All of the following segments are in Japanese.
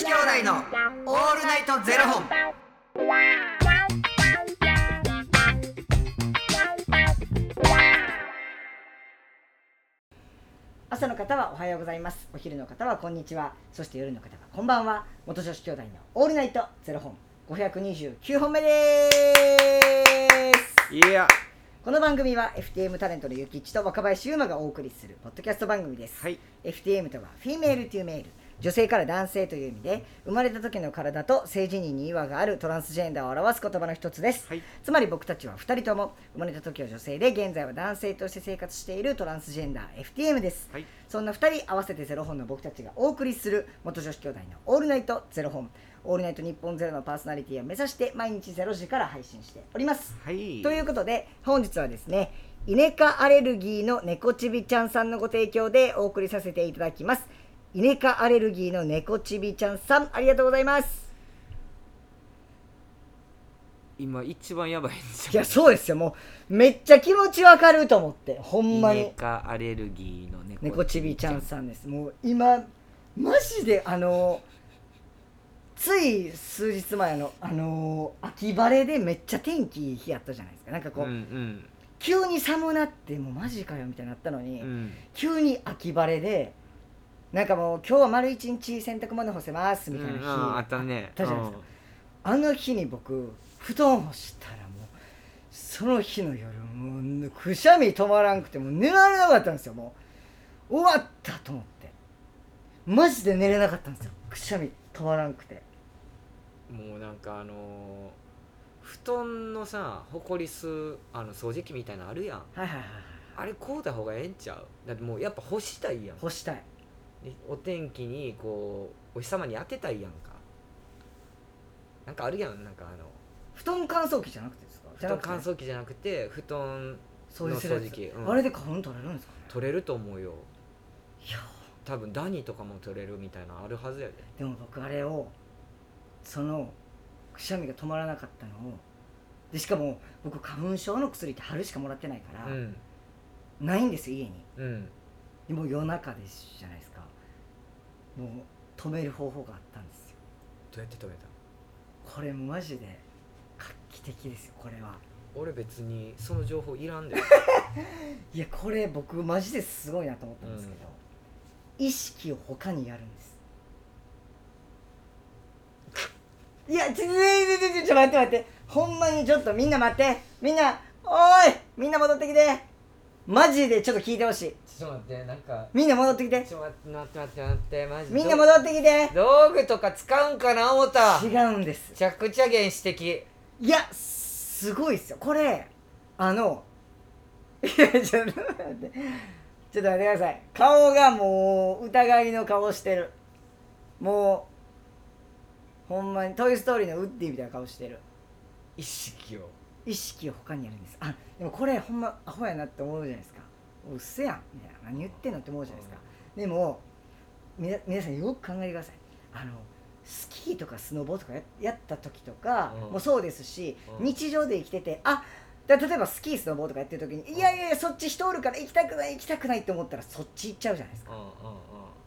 子兄弟のオールナイトゼロ本。朝の方はおはようございます。お昼の方はこんにちは。そして夜の方はこんばんは。元女子兄弟のオールナイトゼロ本。529本目です。いや。この番組は FTM タレントのゆきっちと若林優馬がお送りするポッドキャスト番組です、はい。FTM とは Female to Male 女性から男性という意味で生まれた時の体と性自認に違和があるトランスジェンダーを表す言葉の一つです、はい。つまり僕たちは2人とも生まれた時は女性で現在は男性として生活しているトランスジェンダー FTM です、はい。そんな2人合わせてゼロ本の僕たちがお送りする元女子兄弟のオールナイトゼロ本。オールナイトニッポンゼロのパーソナリティを目指して毎日ゼロ時から配信しております。はい。ということで本日はですねイネ科アレルギーの猫ちびちゃんさんのご提供でお送りさせていただきますイネ科アレルギーの猫ちびちゃんさんありがとうございます。今一番やばいんですよい？やそうですよ。もうめっちゃ気持ちわかると思って。ほんまイネに科アレルギーの猫猫ちびちゃんさんです。もう今マジであのつい数日前のあの秋晴れでめっちゃ天気いい日やったじゃないですか。なんかこう、うんうん。急に寒なってもうマジかよみたいになったのに、うん。急に秋晴れでなんかもう今日は丸一日洗濯物干せますみたいな日、うんああったね。あったじゃないですか。あの日に僕布団干したらもうその日の夜もうくしゃみ止まらんくてもう寝られなかったんですよ。もう終わったと思って。マジで寝れなかったんですよ。くしゃみ止まらんくて。うんもうなんかあのー布団のさほこり吸うあの掃除機みたいなのあるやん。はいはいはいはいあれ買うた方がええんちゃう？だってもうやっぱ干したいやん。干したい。でお天気にこうお日様に当てたいやんか。なんかあるやんなんかあの布団乾燥機じゃなくてですか？布団乾燥機じゃなくて布団掃除機。うん。あれで花粉取れるんですかね？取れると思うよ。いや。多分ダニとかも取れるみたいなのあるはずやで。でも僕あれをそのくしゃみが止まらなかったのをでしかも僕花粉症の薬って春しかもらってないから、うん。ないんですよ家に。うん。でもう夜中ですじゃないですかもう止める方法があったんですよ。どうやって止めた？これマジで画期的ですよこれは。俺別にその情報いらんで。いやこれ僕マジですごいなと思ったんですけど、意識を他にやるんです。いやちょちょちょちょちょ待って待って。ほんまにちょっとみんな待って。みんなおーいみんな戻ってきてマジでちょっと聞いてほしい。ちょっと待ってなんか。みんな戻ってきて。ちょっと待って待って待って待ってマジみんな戻ってきて。道具とか使うんかな思った。違めうんです。ちゃくちゃ原始的。いやすごいっすよ。これあの いやちょっと待って。ちょっと待ってください。顔がもう疑いの顔してる。もうほんまに「トイ・ストーリー」のウッディみたいな顔してる。意識を意識を他にやるんです。あでもこれほんまアホやなって思うじゃないですか。うっせやん。みたいな。何言ってんのって思うじゃないですか。でも皆さんよく考えてください。あのスキーとかスノボとかややった時とかうん。もそうですし、うん。日常で生きててあだ例えばスキースノボとかやってる時に、いやいやいやそっち人おるから行きたくない行きたくないって思ったらそっち行っちゃうじゃないですか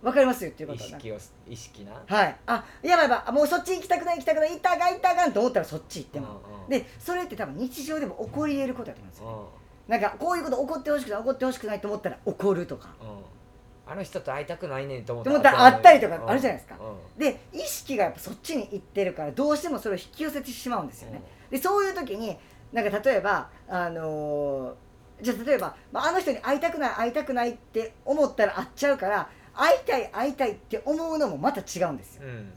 わかりますよっていうことは識を意識な。はい。あやばいやばいあもうそっち行きたくない行きたくない行ったらあかん行ったらあかんと思ったらそっち行っても、うんうんでそれって多分日常でも起こり得ることだと思うんですよ、ね。うなんかこういうこと起こってほしくない起こってほしくないと思ったら起こるとか。あの人と会いたくないねんと思ったら会ったりとかあるじゃないですか。うん。で意識がやっぱそっちに行ってるからどうしてもそれを引き寄せてしまうんですよね、でそういう時になんか例えばあのーじゃあ例えば、まあ、あの人に会いたくない会いたくないって思ったら会っちゃうから会いたい会いたいって思うのもまた違うんですよ。うん。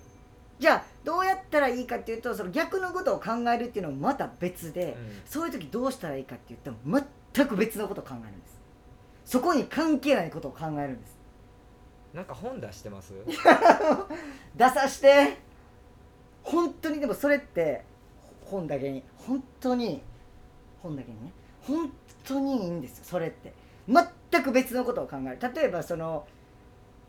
じゃあどうやったらいいかっていうとその逆のことを考えるっていうのもまた別で、うん。そういう時どうしたらいいかって言っても全く別のことを考えるんです。そこに関係ないことを考えるんです。なんか本出してます？出さして。本当にでもそれって本だけに本当に本だけにね。本当にいいんですよそれって。全く別のことを考える。例えばその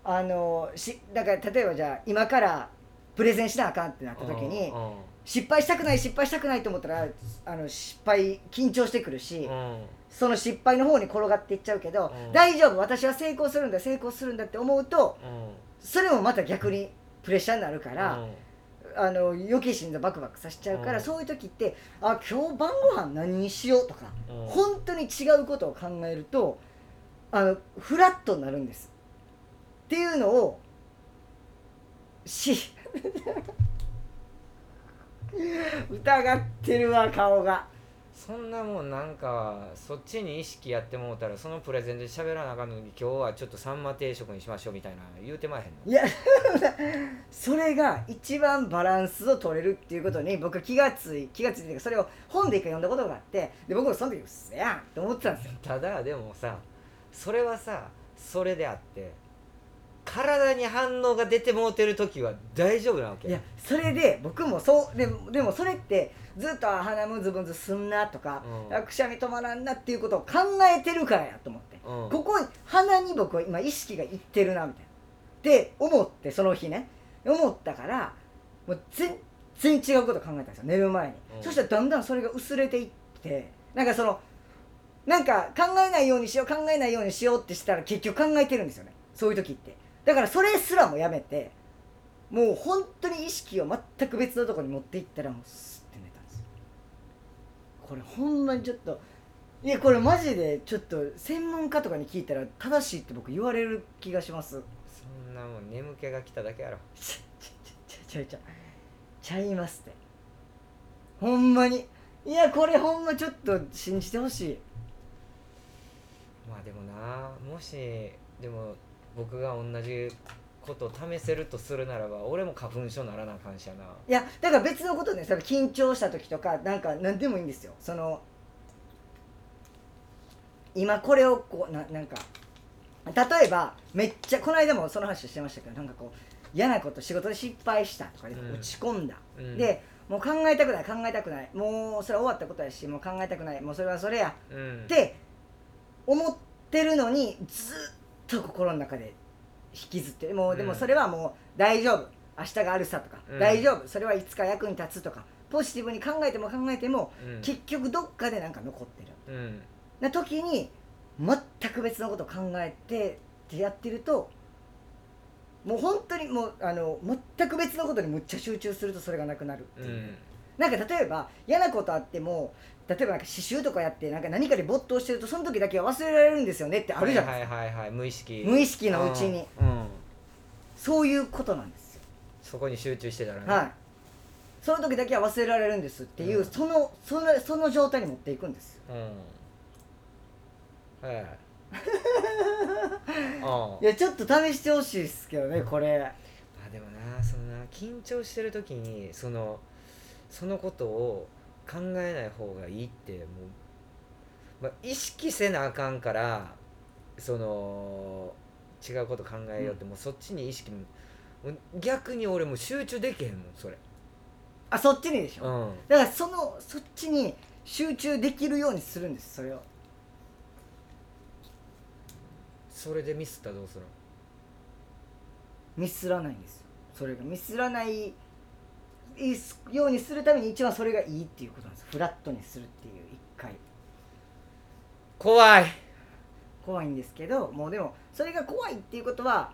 あのしだから例えばじゃあ今からプレゼンしなあかんってなった時にうん失敗したくない失敗したくないと思ったらあの失敗緊張してくるし、うん。その失敗の方に転がっていっちゃうけど、うん。大丈夫私は成功するんだ成功するんだって思うとうん。それもまた逆にプレッシャーになるから、あの余計心臓バクバクさせちゃうから、うん。そういう時ってあ今日晩ご飯何にしようとか、うん。本当に違うことを考えるとあのフラットになるんですっていうのをし 疑ってるわ顔が。そんなもんなんかそっちに意識やってもうたらそのプレゼンで喋らなあかんのに今日はちょっとさんま定食にしましょうみたいな言うてまえへんの？いや それが一番バランスを取れるっていうことに僕は気がつい気がついてるそれを本で一回読んだことがあってで僕もその時うっせやんって思ってたんですよ。ただでもさそれはさそれであって体に反応が出てもうてる時は大丈夫なわけいやそれで僕もそうでもでもそれってずっとあ鼻むずむずすんなとか、うん。あくしゃみ止まらんなっていうことを考えてるからやと思って、うん。ここに鼻に僕は今意識がいってるなみたいな。って思ってその日ね。思ったからもう全然違うこと考えたんですよ。寝る前に、うん。そしたらだんだんそれが薄れていってなんかそのなんか考えないようにしよう考えないようにしようってしたら結局考えてるんですよね。そういう時ってだからそれすらもやめてもう本当に意識を全く別のところに持っていったらもうスッて寝たんですよ。これほんまにちょっといやこれマジでちょっと専門家とかに聞いたら正しいって僕言われる気がします。そんなもん眠気が来ただけやろ。ちゃちゃちゃちゃちゃいますってほんまにいやこれほんまちょっと信じてほしいまあでもなもしでも僕が同じことを試せるとするならば俺も花粉症ならなあかんしやな。いやだから別のことで例えば緊張した時とかなんか何でもいいんですよ。その今これをこうななんか例えばめっちゃこの間もその話してましたけどなんかこう嫌なこと仕事で失敗したとかでうん。落ち込んだ、うん。でもう考えたくない考えたくない。もうそれは終わったことやしもう考えたくない。もうそれはそれやうん。って思ってるのにずっと心の中で引きずってもうでもうんそれはもう大丈夫。明日があるさとか、うん。大丈夫。それはいつか役に立つとかポジティブに考えても考えても、うん。結局どっかでなんか残ってる。うん。な時に全く別のことを考えてってやってるともう本当にもうあの全く別のことにむっちゃ集中するとそれがなくなるっていう、うんなんか例えば嫌なことあっても例えばなんか刺繍とかやってなんか何かで没頭してるとその時だけは忘れられるんですよねってあるじゃないですか、はいはいはいはい無意識。無意識のうちに。うん、うんそういうことなんですよ、そこに集中してたらね、はい。その時だけは忘れられるんですっていう、うん。そのそのその状態に持っていくんです。ようん。はいあい。やちょっと試してほしいですけどねこれ。あでもなそのな緊張してる時にそのそのことを考えない方がいいってもう、まあ、意識せなあかんからその違うこと考えようって、もうそっちに意識も逆に俺もう集中できへんもんそれ。あそっちにでしょ、うん。だからそのそっちに集中できるようにするんですそれを。それでミスったらどうするの？ミスらないんですよ。それが。ミスらないようにするために一番それがいいっていうことなんです。フラットにするっていう一回。怖い。怖いんですけどもうでもそれが怖いっていうことは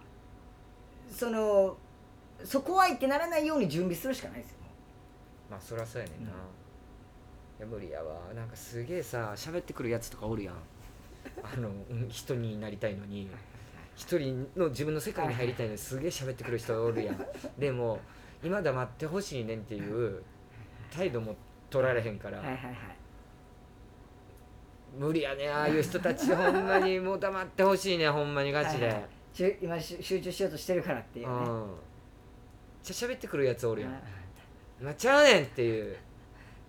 そのそう怖いってならないように準備するしかないですよ。まあそりゃそうやねんな、うん。いや無理やわ。なんかすげえさ喋ってくるやつとかおるやん。あのうん人になりたいのに。一人の自分の世界に入りたいのにすげえ喋ってくる人おるやん。でも今黙ってほしいねんっていう態度も取られへんから、はいはいはい無理やねああいう人たちほんまに。もう黙ってほしいねほんまにガチで、はいはい。しゅ今し集中しようとしてるからっていうね。うん。じゃ喋ってくるやつおるやん。はいなちゃうねんっていう。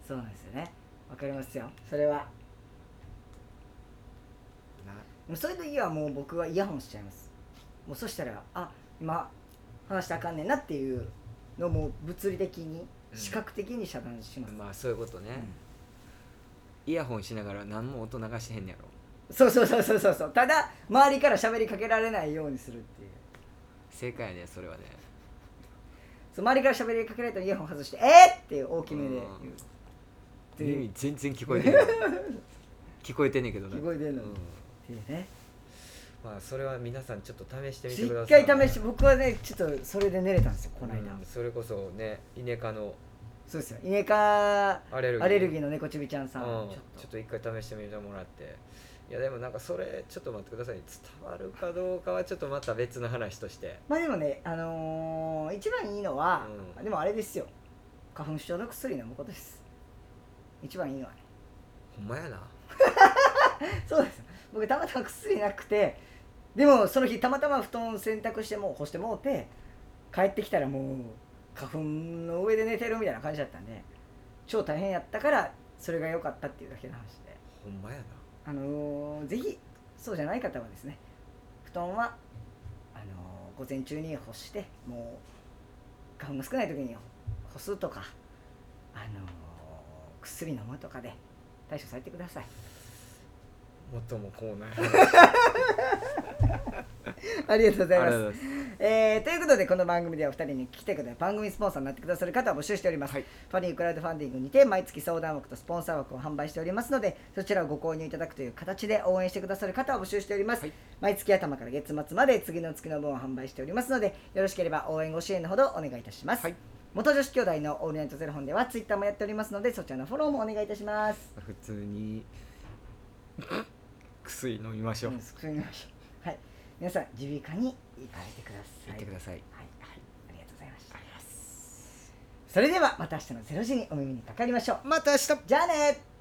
そうなんですよね。わかりますよ。それは。な。でもそういう時はもう僕はイヤホンしちゃいます。もうそしたらあ今話したらあかんねんなっていうのをもう物理的にうん。視覚的に遮断します、まあそういうことね、イヤホンしながら何も音流してへんねやろ。そうそうそうそうそうそう。ただ周りから喋りかけられないようにするっていう。正解やねそれはね。そう周りから喋りかけられたらイヤホン外して「えっ!」っていう大きめで言う。っていう。耳全然聞こえてんねん。聞こえてんねんけどな聞こえてんのうん。っていうねまあそれは皆さんちょっと試してみてくだ一さい。回試して僕はねちょっとそれで寝れたんですよこの間、うんそれこそねイネ科のそうですよ。イネ科アレルギー。アレルギーの猫ちびちゃんさん、うんちょっちょっと一回試してみてもらって。いやでもなんかそれちょっと待ってください。伝わるかどうかはちょっとまた別の話として。まあでもねあのー一番いいのは、うん。でもあれですよ。花粉症の薬飲むことです。一番いいのはね。ほんまやな。そうです。僕たまたま薬なくてでもその日たまたま布団洗濯してもう干してもうて帰ってきたらもう花粉の上で寝てるみたいな感じだったんで超大変やったからそれが良かったっていうだけの話で。ほんまやな。あのーぜひそうじゃない方はですね布団はあのー午前中に干してもう花粉が少ない時に干すとかあのー薬飲むとかで対処されてください。元もこうない ありがとうございます。えーということでこの番組ではお二人に来てください。番組スポンサーになってくださる方を募集しております、はい。ファニークラウドファンディングにて毎月相談枠とスポンサー枠を販売しておりますのでそちらをご購入いただくという形で応援してくださる方を募集しております、はい。毎月頭から月末まで次の月の分を販売しておりますのでよろしければ応援ご支援のほどお願いいたします、はい。元女子兄弟のオールナイトゼロ本ではツイッターもやっておりますのでそちらのフォローもお願いいたします。普通に 薬飲みましょう、うん救いましょうはい。皆さん耳鼻科に行かれてください。言ってください。はい、はい、ありがとうございました。それではまた明日の0時にお耳にかかりましょう。また明日。じゃあね